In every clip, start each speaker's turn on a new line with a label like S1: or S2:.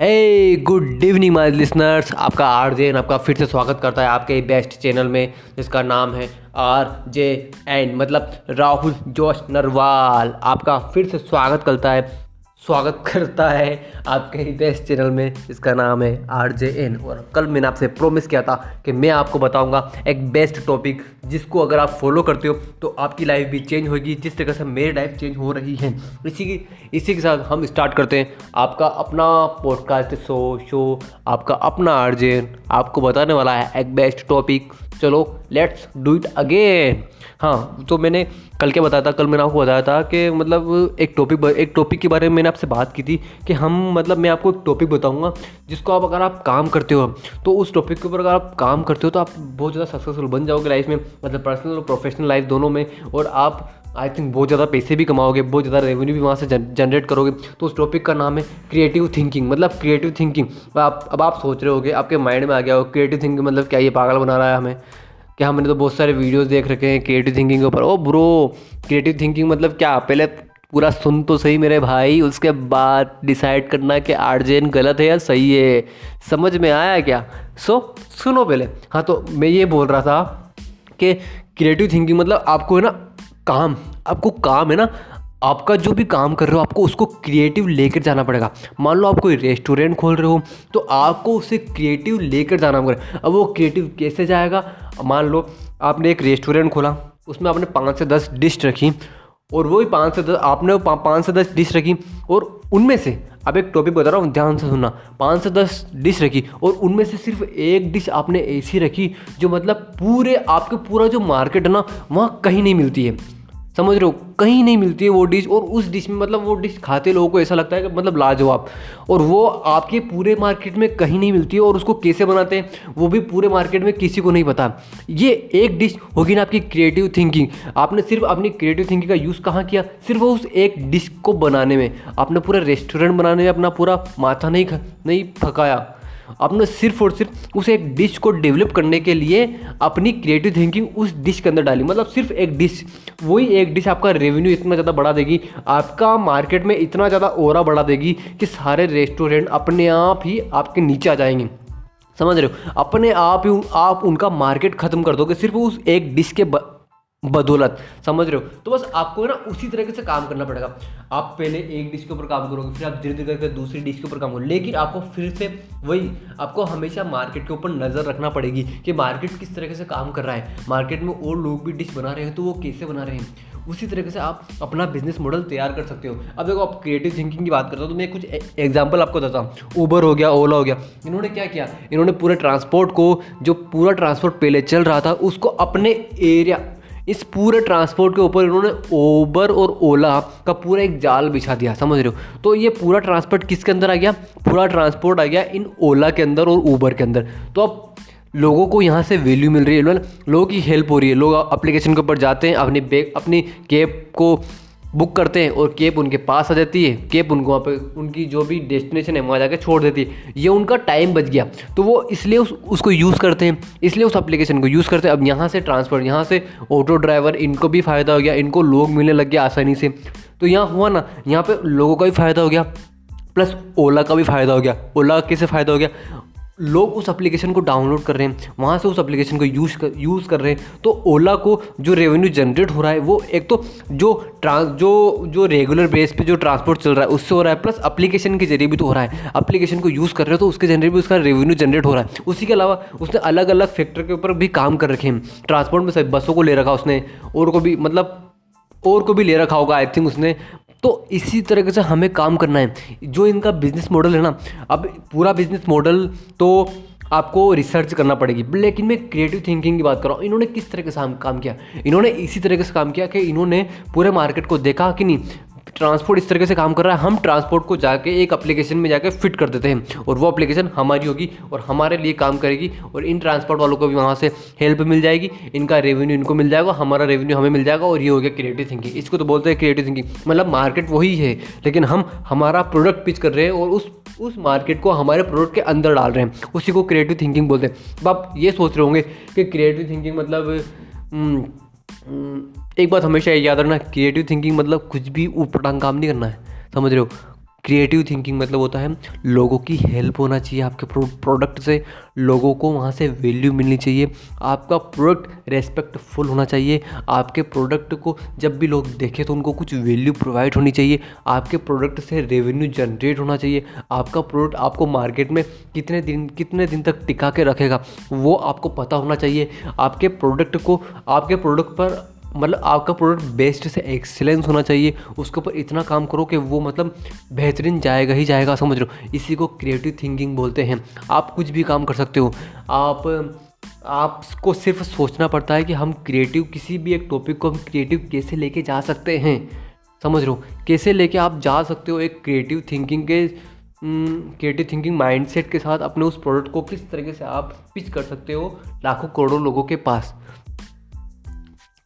S1: Hey good evening my listeners आपका R J आपका फिर से स्वागत करता है आपके बेस्ट चैनल में, जिसका नाम है आर जे एन मतलब राहुल जोश नरवाल आपका फिर से स्वागत करता है। स्वागत करता है आपके ही बेस्ट चैनल में इसका नाम है आर जे एन और कल मैंने आपसे प्रोमिस किया था कि मैं आपको बताऊँगा एक बेस्ट टॉपिक जिसको अगर आप फॉलो करते हो तो आपकी लाइफ भी चेंज होगी, जिस तरह से मेरी लाइफ चेंज हो रही है। इसी की, इसी के साथ हम स्टार्ट करते हैं आपका अपना पॉडकास्ट शो शो आपका अपना आर जे एन आपको बताने वाला है एक बेस्ट टॉपिक चलो लेट्स डू इट अगेन हाँ तो मैंने कल क्या बताया था? कल मैंने आपको बताया था कि मतलब एक टॉपिक एक टॉपिक के बारे में मैंने आपसे बात की थी कि हम मतलब मैं आपको एक टॉपिक बताऊँगा जिसको आप अगर आप काम करते हो तो उस टॉपिक के ऊपर अगर आप काम करते हो तो आप बहुत ज़्यादा सक्सेसफुल बन जाओगे लाइफ में मतलब पर्सनल और प्रोफेशनल लाइफ दोनों में, और आप आई थिंक बहुत ज़्यादा पैसे भी कमाओगे, बहुत ज़्यादा रेवेन्यू भी वहाँ से जनरेट करोगे। तो उस टॉपिक का नाम है क्रिएटिव थिंकिंग मतलब क्रिएटिव थिंकिंग आप, अब आप सोच रहे होगे, आपके माइंड में आ गया हो क्रिएटिव थिंकिंग मतलब क्या ये पागल बना रहा है हमें? कि हमने तो बहुत सारे वीडियोस देख रखे हैं क्रिएटिव थिंकिंग के ऊपर? ओ ब्रो क्रिएटिव थिंकिंग मतलब क्या? पहले पूरा सुन तो सही मेरे भाई, उसके बाद डिसाइड करना कि आर्जेन गलत है या सही है। समझ में आया क्या? सो सुनो पहले। हाँ तो मैं ये बोल रहा था कि क्रिएटिव थिंकिंग मतलब आपको है ना काम, आपको काम है ना, आपका जो भी काम कर रहे हो, आपको उसको क्रिएटिव लेकर जाना पड़ेगा। मान लो आप कोई रेस्टोरेंट खोल रहे हो तो आपको उसे क्रिएटिव लेकर जाना पड़ेगा। अब वो क्रिएटिव कैसे जाएगा? मान लो आपने एक रेस्टोरेंट खोला, उसमें आपने पाँच से दस डिश रखी, और वही पाँच से दस, आपने पाँच से दस डिश रखी, और उनमें से, अब एक टॉपिक बता रहा हूँ, ध्यान से सुनना, पाँच से दस डिश रखी, और उनमें से सिर्फ़ एक डिश आपने ऐसी रखी, जो मतलब पूरे, आपके पूरा जो मार्केट है ना, वहाँ कहीं नहीं मिलती है। समझ रहे हो, कहीं नहीं मिलती है वो डिश और उस डिश में मतलब वो डिश खाते लोगों को ऐसा लगता है कि मतलब लाजवाब। और वो आपके पूरे मार्केट में कहीं नहीं मिलती है और उसको कैसे बनाते हैं, वो भी पूरे मार्केट में किसी को नहीं पता। ये एक डिश होगी ना आपकी क्रिएटिव थिंकिंग आपने सिर्फ़ अपनी क्रिएटिव थिंकिंग का यूज़ कहाँ किया? सिर्फ़ उस एक डिश को बनाने में। आपने पूरा रेस्टोरेंट बनाने में अपना पूरा माथा नहीं नहीं थकाया आपने सिर्फ़ और सिर्फ़ उस एक डिश को डेवलप करने के लिए अपनी क्रिएटिव थिंकिंग उस डिश के अंदर डाली। मतलब सिर्फ़ एक डिश वही एक डिश आपका रेवेन्यू इतना ज़्यादा बढ़ा देगी, आपका मार्केट में इतना ज़्यादा ओरा बढ़ा देगी कि सारे रेस्टोरेंट अपने आप ही आपके नीचे आ जाएँगे। समझ रहे हो? अपने आप ही आप उनका मार्केट ख़त्म कर दोगे, सिर्फ़ उस एक डिश के बदौलत। समझ रहे हो? तो बस आपको ना उसी तरीके से काम करना पड़ेगा। आप पहले एक डिश के ऊपर काम करोगे, फिर आप धीरे धीरे करके दूसरी डिश के ऊपर काम करोगे। लेकिन आपको फिर से वही, आपको हमेशा मार्केट के ऊपर नज़र रखना पड़ेगी कि मार्केट किस तरीके से काम कर रहा है। मार्केट में और लोग भी डिश बना रहे हैं तो वो कैसे बना रहे हैं? उसी तरीके से आप अपना बिज़नेस मॉडल तैयार कर सकते हो। अब देखो, आप क्रिएटिव थिंकिंग की बात करता हूँ तो मैं कुछ एग्ज़ाम्पल आपको देता हूँ। ऊबर हो गया ओला हो गया। इन्होंने क्या किया? इन्होंने पूरे ट्रांसपोर्ट को, जो पूरा ट्रांसपोर्ट पहले चल रहा था, उसको अपने एरिया इस पूरे ट्रांसपोर्ट के ऊपर इन्होंने ओबर और ओला का पूरा एक जाल बिछा दिया, समझ रहे हो? तो ये पूरा ट्रांसपोर्ट किसके अंदर आ गया? पूरा ट्रांसपोर्ट आ गया इन ओला के अंदर और ऊबर के अंदर। तो अब लोगों को यहाँ से वैल्यू मिल रही है, लोगों की हेल्प हो रही है। लोग अप्लीकेशन के ऊपर जाते हैं, अपनी बैग अपनी कैब को बुक करते हैं और कैब उनके पास आ जाती है। कैब उनको वहाँ पे उनकी जो भी डेस्टिनेशन है वहाँ जाकर छोड़ देती है। ये उनका टाइम बच गया। तो वो इसलिए उस, उसको यूज़ करते हैं। इसलिए उस एप्लीकेशन को यूज़ करते हैं। अब यहाँ से ट्रांसपोर्ट, यहाँ से ऑटो ड्राइवर इनको भी फ़ायदा हो गया। इनको लोग मिलने लग गया आसानी से। तो यहाँ हुआ ना, यहाँ पर लोगों का भी फ़ायदा हो गया। प्लस ओला का भी फ़ायदा हो गया। ओला कैसे फ़ायदा हो गया? लोग उस एप्लीकेशन को डाउनलोड कर रहे हैं, वहाँ से उस एप्लीकेशन को यूज़ कर यूज़ कर रहे हैं। तो ओला को जो रेवेन्यू जनरेट हो रहा है, वो एक तो जो ट्रांस जो जो रेगुलर बेस पे जो ट्रांसपोर्ट चल रहा है, उससे हो रहा है प्लस एप्लीकेशन के ज़रिए भी तो हो रहा है। एप्लीकेशन को यूज़ कर रहे हो तो उसके ज़रिए भी उसका रेवेन्यू जनरेट हो रहा है। उसी के अलावा उसने अलग अलग फैक्टर के ऊपर भी काम कर रखे हैं। ट्रांसपोर्ट में सब बसों को ले रखा उसने, और को भी मतलब और को भी ले रखा होगा आई थिंक उसने। तो इसी तरीके से हमें काम करना है। जो इनका बिज़नेस मॉडल है ना, अब पूरा बिज़नेस मॉडल तो आपको रिसर्च करना पड़ेगी। लेकिन मैं क्रिएटिव थिंकिंग की बात कर रहा हूँ। इन्होंने किस तरीके से काम किया? इन्होंने इसी तरीके से काम किया कि इन्होंने पूरे मार्केट को देखा कि नहीं? ट्रांसपोर्ट इस तरीके से काम कर रहा है हम ट्रांसपोर्ट को जाके एक एप्लीकेशन में जाके फिट कर देते हैं। और वो एप्लीकेशन हमारी होगी और हमारे लिए काम करेगी और इन ट्रांसपोर्ट वालों को भी वहाँ से हेल्प मिल जाएगी इनका रेवेन्यू इनको मिल जाएगा हमारा रेवेन्यू हमें मिल जाएगा और ये हो गया क्रिएटिव थिंकिंग इसको तो बोलते हैं क्रिएटिव थिंकिंग मतलब मार्केट वही है लेकिन हम हमारा प्रोडक्ट पिच कर रहे हैं और उस उस मार्केट को हमारे प्रोडक्ट के अंदर डाल रहे हैं। उसी को क्रिएटिव थिंकिंग बोलते हैं। अब आप ये सोच रहे होंगे कि क्रिएटिव थिंकिंग मतलब हम्म, एक बात हमेशा याद रखना क्रिएटिव थिंकिंग मतलब कुछ भी ऊपर काम नहीं करना है, समझ रहे हो? क्रिएटिव थिंकिंग मतलब होता है, लोगों की हेल्प होना चाहिए आपके प्रोडक्ट से, लोगों को वहाँ से वैल्यू मिलनी चाहिए, आपका प्रोडक्ट रेस्पेक्टफुल होना चाहिए, आपके प्रोडक्ट को जब भी लोग देखें तो उनको कुछ वैल्यू प्रोवाइड होनी चाहिए, आपके प्रोडक्ट से रेवेन्यू जनरेट होना चाहिए, आपका प्रोडक्ट आपको मार्केट में कितने दिन कितने दिन तक टिका के रखेगा, वो आपको पता होना चाहिए, आपके प्रोडक्ट को, आपके प्रोडक्ट पर मतलब आपका प्रोडक्ट बेस्ट से एक्सेलेंस होना चाहिए। उसके ऊपर इतना काम करो कि वो मतलब बेहतरीन जाएगा ही जाएगा, समझ लो इसी को क्रिएटिव थिंकिंग बोलते हैं। आप कुछ भी काम कर सकते हो। आप, आपको सिर्फ़ सोचना पड़ता है कि हम क्रिएटिव किसी भी एक टॉपिक को हम क्रिएटिव कैसे लेके जा सकते हैं? समझ लो कैसे लेके आप जा सकते हो एक क्रिएटिव थिंकिंग के क्रिएटिव थिंकिंग माइंडसेट के साथ अपने उस प्रोडक्ट को? किस तरीके से आप पिच कर सकते हो लाखों करोड़ों लोगों के पास?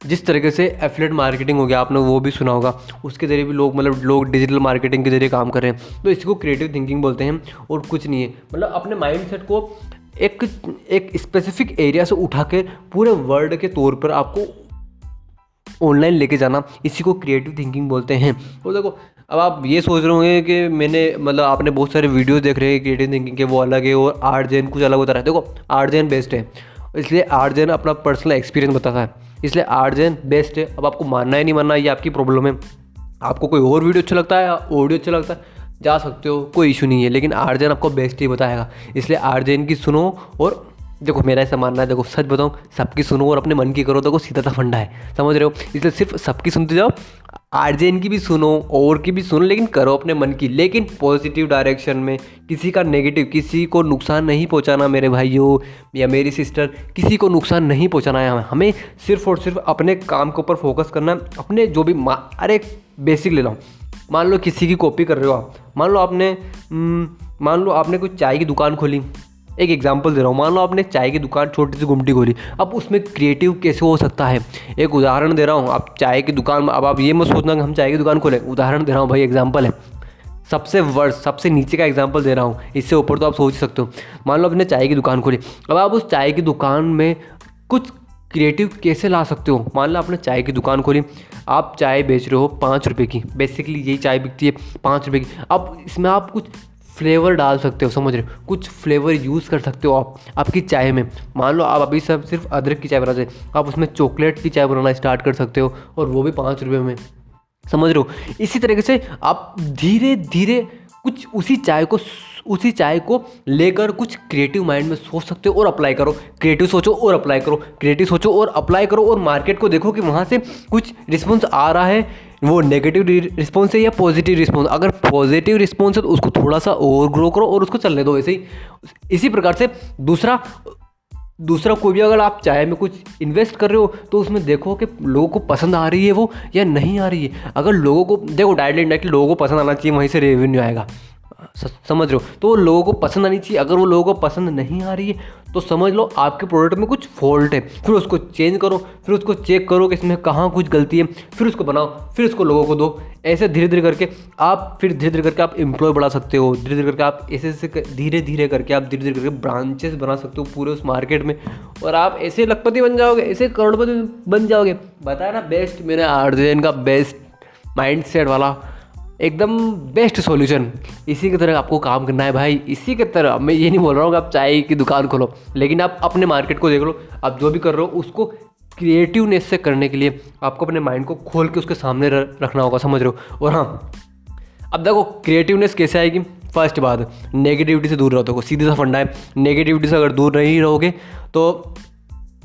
S1: जिस तरीके से एफलेट मार्केटिंग हो गया, आपने वो भी सुना होगा। उसके ज़रिए भी लोग मतलब लोग डिजिटल मार्केटिंग के ज़रिए काम कर रहे हैं। तो इसको क्रिएटिव थिंकिंग बोलते हैं और कुछ नहीं है। मतलब अपने माइंड को एक एक स्पेसिफिक एरिया से उठा कर पूरे वर्ल्ड के तौर पर आपको ऑनलाइन लेके जाना, इसी को क्रिएटिव थिंकिंग बोलते हैं। और देखो, अब आप ये सोच रहे होंगे कि मैंने मतलब आपने बहुत सारे वीडियोस देख रहे हैं क्रिएटिव थिंकिंग के, वो अलग है और आर्ट जैन कुछ अलग होता रहा है। देखो आर्ट जैन बेस्ट है। इसलिए आर्ट जैन अपना पर्सनल एक्सपीरियंस बताता है। इसलिए आर्जन जैन बेस्ट है। अब आपको मानना है, नहीं मानना ये आपकी प्रॉब्लम है। आपको कोई और वीडियो अच्छा लगता है या ऑडियो अच्छा लगता है, जा सकते हो, कोई इशू नहीं है, लेकिन आर्जन आपको बेस्ट ही बताएगा। इसलिए आर्जन की सुनो और देखो मेरा ऐसा मानना है देखो सच बताऊँ सबकी सुनो और अपने मन की करो देखो सीधा सा फंडा है। समझ रहे हो? इसलिए सिर्फ़ सबकी सुनते जाओ आरजेन की भी सुनो और की भी सुनो लेकिन करो अपने मन की। लेकिन पॉजिटिव डायरेक्शन में किसी का नेगेटिव किसी को नुकसान नहीं पहुंचाना मेरे भाइयों या मेरी सिस्टर किसी को नुकसान नहीं पहुंचाना है हमें। सिर्फ़ और सिर्फ़ अपने काम के ऊपर फोकस करना अपने जो भी अरे बेसिक ले लो। मान लो किसी की कॉपी कर रहे हो आप। मान लो आपने हम्म, मान लो आपने कोई चाय की दुकान खोली एक एग्ज़ाम्पल दे रहा हूँ। मान लो आपने चाय की दुकान छोटी सी गुमटी खोली। अब उसमें क्रिएटिव कैसे हो सकता है? एक उदाहरण दे रहा हूँ। आप चाय की दुकान अब आप ये मत सोचना कि हम चाय की दुकान खोलें। उदाहरण दे रहा हूँ भाई एग्ज़ाम्पल है। सबसे वर्ष सबसे नीचे का एग्ज़ाम्पल दे रहा हूँ। इससे ऊपर तो आप सोच सकते हो। मान लो आपने चाय की दुकान खोली। अब आप उस चाय की दुकान में कुछ क्रिएटिव कैसे ला सकते हो? मान लो आपने चाय की दुकान खोली। आप चाय बेच रहे हो पाँच रुपये की। बेसिकली यही चाय बिकती है पाँच रुपये की। अब इसमें आप कुछ फ्लेवर डाल सकते हो, समझ रहे हो? कुछ फ्लेवर यूज़ कर सकते हो आप, आपकी चाय में। मान लो आप अभी सब सिर्फ़ अदरक की चाय बनाते आप उसमें चॉकलेट की चाय बनाना स्टार्ट कर सकते हो, और वो भी पाँच रुपये में। समझ रहे हो? इसी तरीके से आप धीरे धीरे कुछ उसी चाय को, उसी चाय को लेकर कुछ क्रिएटिव माइंड में सोच सकते हो और अप्लाई करो। क्रिएटिव सोचो और अप्लाई करो। क्रिएटिव सोचो और अप्लाई करो और मार्केट को देखो कि वहाँ से कुछ रिस्पॉन्स आ रहा है। वो नेगेटिव रिस्पॉन्स है या पॉजिटिव रिस्पॉन्स अगर पॉजिटिव रिस्पॉन्स है तो उसको थोड़ा सा ओवर ग्रो करो और उसको चलने दो ऐसे ही। इसी प्रकार से दूसरा दूसरा कोई भी अगर आप चाय में कुछ इन्वेस्ट कर रहे हो तो उसमें देखो कि लोगों को पसंद आ रही है वो या नहीं आ रही है। अगर लोगों को, देखो डायरेक्ट इंडायरेक्टली लोगों को पसंद आना चाहिए, वहीं से रेवेन्यू आएगा। समझ रहे हो? तो लोगों को पसंद आनी चाहिए। अगर वो लोगों को पसंद नहीं आ रही है तो समझ लो आपके प्रोडक्ट में कुछ फॉल्ट है। फिर उसको चेंज करो, फिर उसको चेक करो कि इसमें कहाँ कुछ गलती है, फिर उसको बनाओ, फिर उसको लोगों को दो। ऐसे धीरे धीरे करके आप फिर धीरे धीरे करके आप एम्प्लॉय बढ़ा सकते हो। धीरे धीरे करके आप ऐसे ऐसे धीरे धीरे करके आप धीरे धीरे करके ब्रांचेस बना सकते हो पूरे उस मार्केट में। और आप ऐसे लखपति बन जाओगे, ऐसे करोड़पति बन जाओगे। बताया ना बेस्ट मेरे आर्जन का बेस्ट माइंड सेट वाला। एकदम बेस्ट सॉल्यूशन इसी की तरह आपको काम करना है भाई। इसी की तरह, मैं ये नहीं बोल रहा हूँ कि आप चाय की दुकान खोलो, लेकिन आप अपने मार्केट को देख लो। आप जो भी कर रहे हो, उसको क्रिएटिवनेस से करने के लिए आपको अपने माइंड को खोल के उसके सामने रखना होगा, समझ रहे हो? और हाँ अब देखो क्रिएटिवनेस कैसे आएगी? फ़र्स्ट बात नेगेटिविटी से दूर रहो। देखो, सीधे सा फंडा है। नेगेटिविटी से अगर दूर नहीं रहोगे तो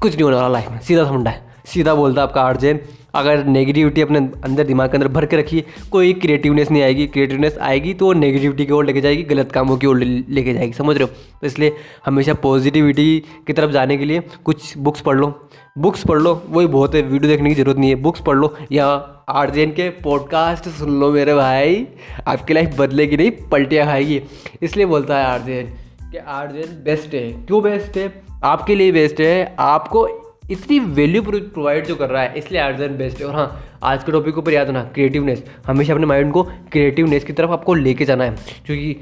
S1: कुछ नहीं होने वाला लाइफ में। सीधा सा फंडा है। सीधा बोलता है आपका आर्जेन अगर नेगेटिविटी अपने अंदर दिमाग के अंदर भर के रखिए, कोई क्रिएटिवनेस नहीं आएगी क्रिएटिवनेस आएगी तो वो नेगेटिविटी की ओर लेके जाएगी, गलत कामों की ओर लेके जाएगी, समझ रहे हो? तो इसलिए हमेशा पॉजिटिविटी की तरफ़ जाने के लिए कुछ बुक्स पढ़ लो। बुक्स पढ़ लो, वही बहुत है वीडियो देखने की ज़रूरत नहीं है। बुक्स पढ़ लो, या आर आर्जेन के पॉडकास्ट सुन लो मेरे भाई। आपकी लाइफ बदलेगी नहीं, पलटियाँ खाएगी। इसलिए बोलता है आर आर्जेन कि आर आर्जेन बेस्ट है। क्यों बेस्ट है? आपके लिए बेस्ट है। आपको इतनी वैल्यू प्रोवाइड जो कर रहा है, इसलिए आर्ट एंड बेस्ट है। और हाँ आज के टॉपिक के ऊपर याद होना क्रिएटिवनेस हमेशा अपने माइंड को क्रिएटिवनेस की तरफ़ आपको लेके जाना है। क्योंकि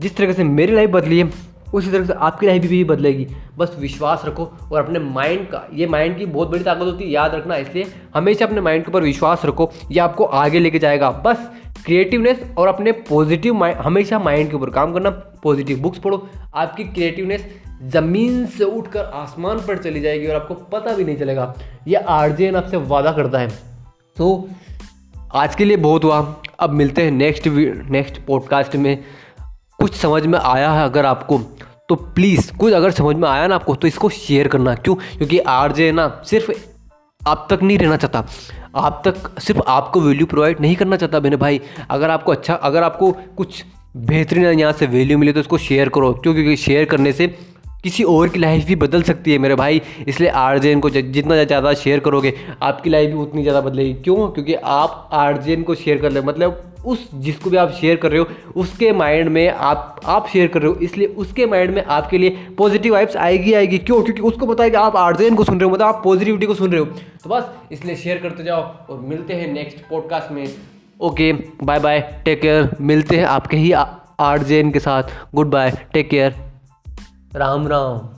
S1: जिस तरह से मेरी लाइफ बदली है, उसी तरह से आपकी लाइफ भी बदलेगी। बस विश्वास रखो और अपने माइंड का, ये माइंड की बहुत बड़ी ताकत होती है, याद रखना। इसलिए हमेशा अपने माइंड के ऊपर विश्वास रखो, ये आपको आगे लेके जाएगा। बस क्रिएटिवनेस और अपने पॉजिटिव माइंड हमेशा माइंड के ऊपर काम करना पॉजिटिव बुक्स पढ़ो। आपकी क्रिएटिवनेस ज़मीन से उठकर आसमान पर चली जाएगी और आपको पता भी नहीं चलेगा। ये आरजेन आपसे वादा करता है। तो आज के लिए बहुत हुआ। अब मिलते हैं नेक्स्ट नेक्स्ट पॉडकास्ट में। कुछ समझ में आया है अगर आपको तो प्लीज़ कुछ अगर समझ में आया ना आपको तो इसको शेयर करना। क्यों? क्योंकि आर जे ना सिर्फ़ आप तक नहीं रहना चाहता। आप तक सिर्फ़ आपको वैल्यू प्रोवाइड नहीं करना चाहता मेरे भाई। अगर आपको अच्छा अगर आपको कुछ बेहतरीन यहाँ से वैल्यू मिले तो इसको शेयर करो। क्यों? क्योंकि शेयर करने से किसी और की लाइफ भी बदल सकती है मेरे भाई। इसलिए आर जे एन को जितना ज़्यादा शेयर करोगे, आपकी लाइफ भी उतनी ज़्यादा बदलेगी। क्यों? क्योंकि आप आर जे एन को शेयर कर ले मतलब उस जिसको भी आप शेयर कर रहे हो, उसके माइंड में आप आप शेयर कर रहे हो। इसलिए उसके माइंड में आपके लिए पॉजिटिव वाइब्स आएगी आएगी। क्यों? क्योंकि उसको पता है कि आप आर्जेन को सुन रहे हो मतलब आप पॉजिटिविटी को सुन रहे हो। तो बस, इसलिए शेयर करते जाओ और मिलते हैं नेक्स्ट पॉडकास्ट में। Okay bye bye take care मिलते हैं आपके ही आर्जेन के साथ। Good bye take care Ram Ram.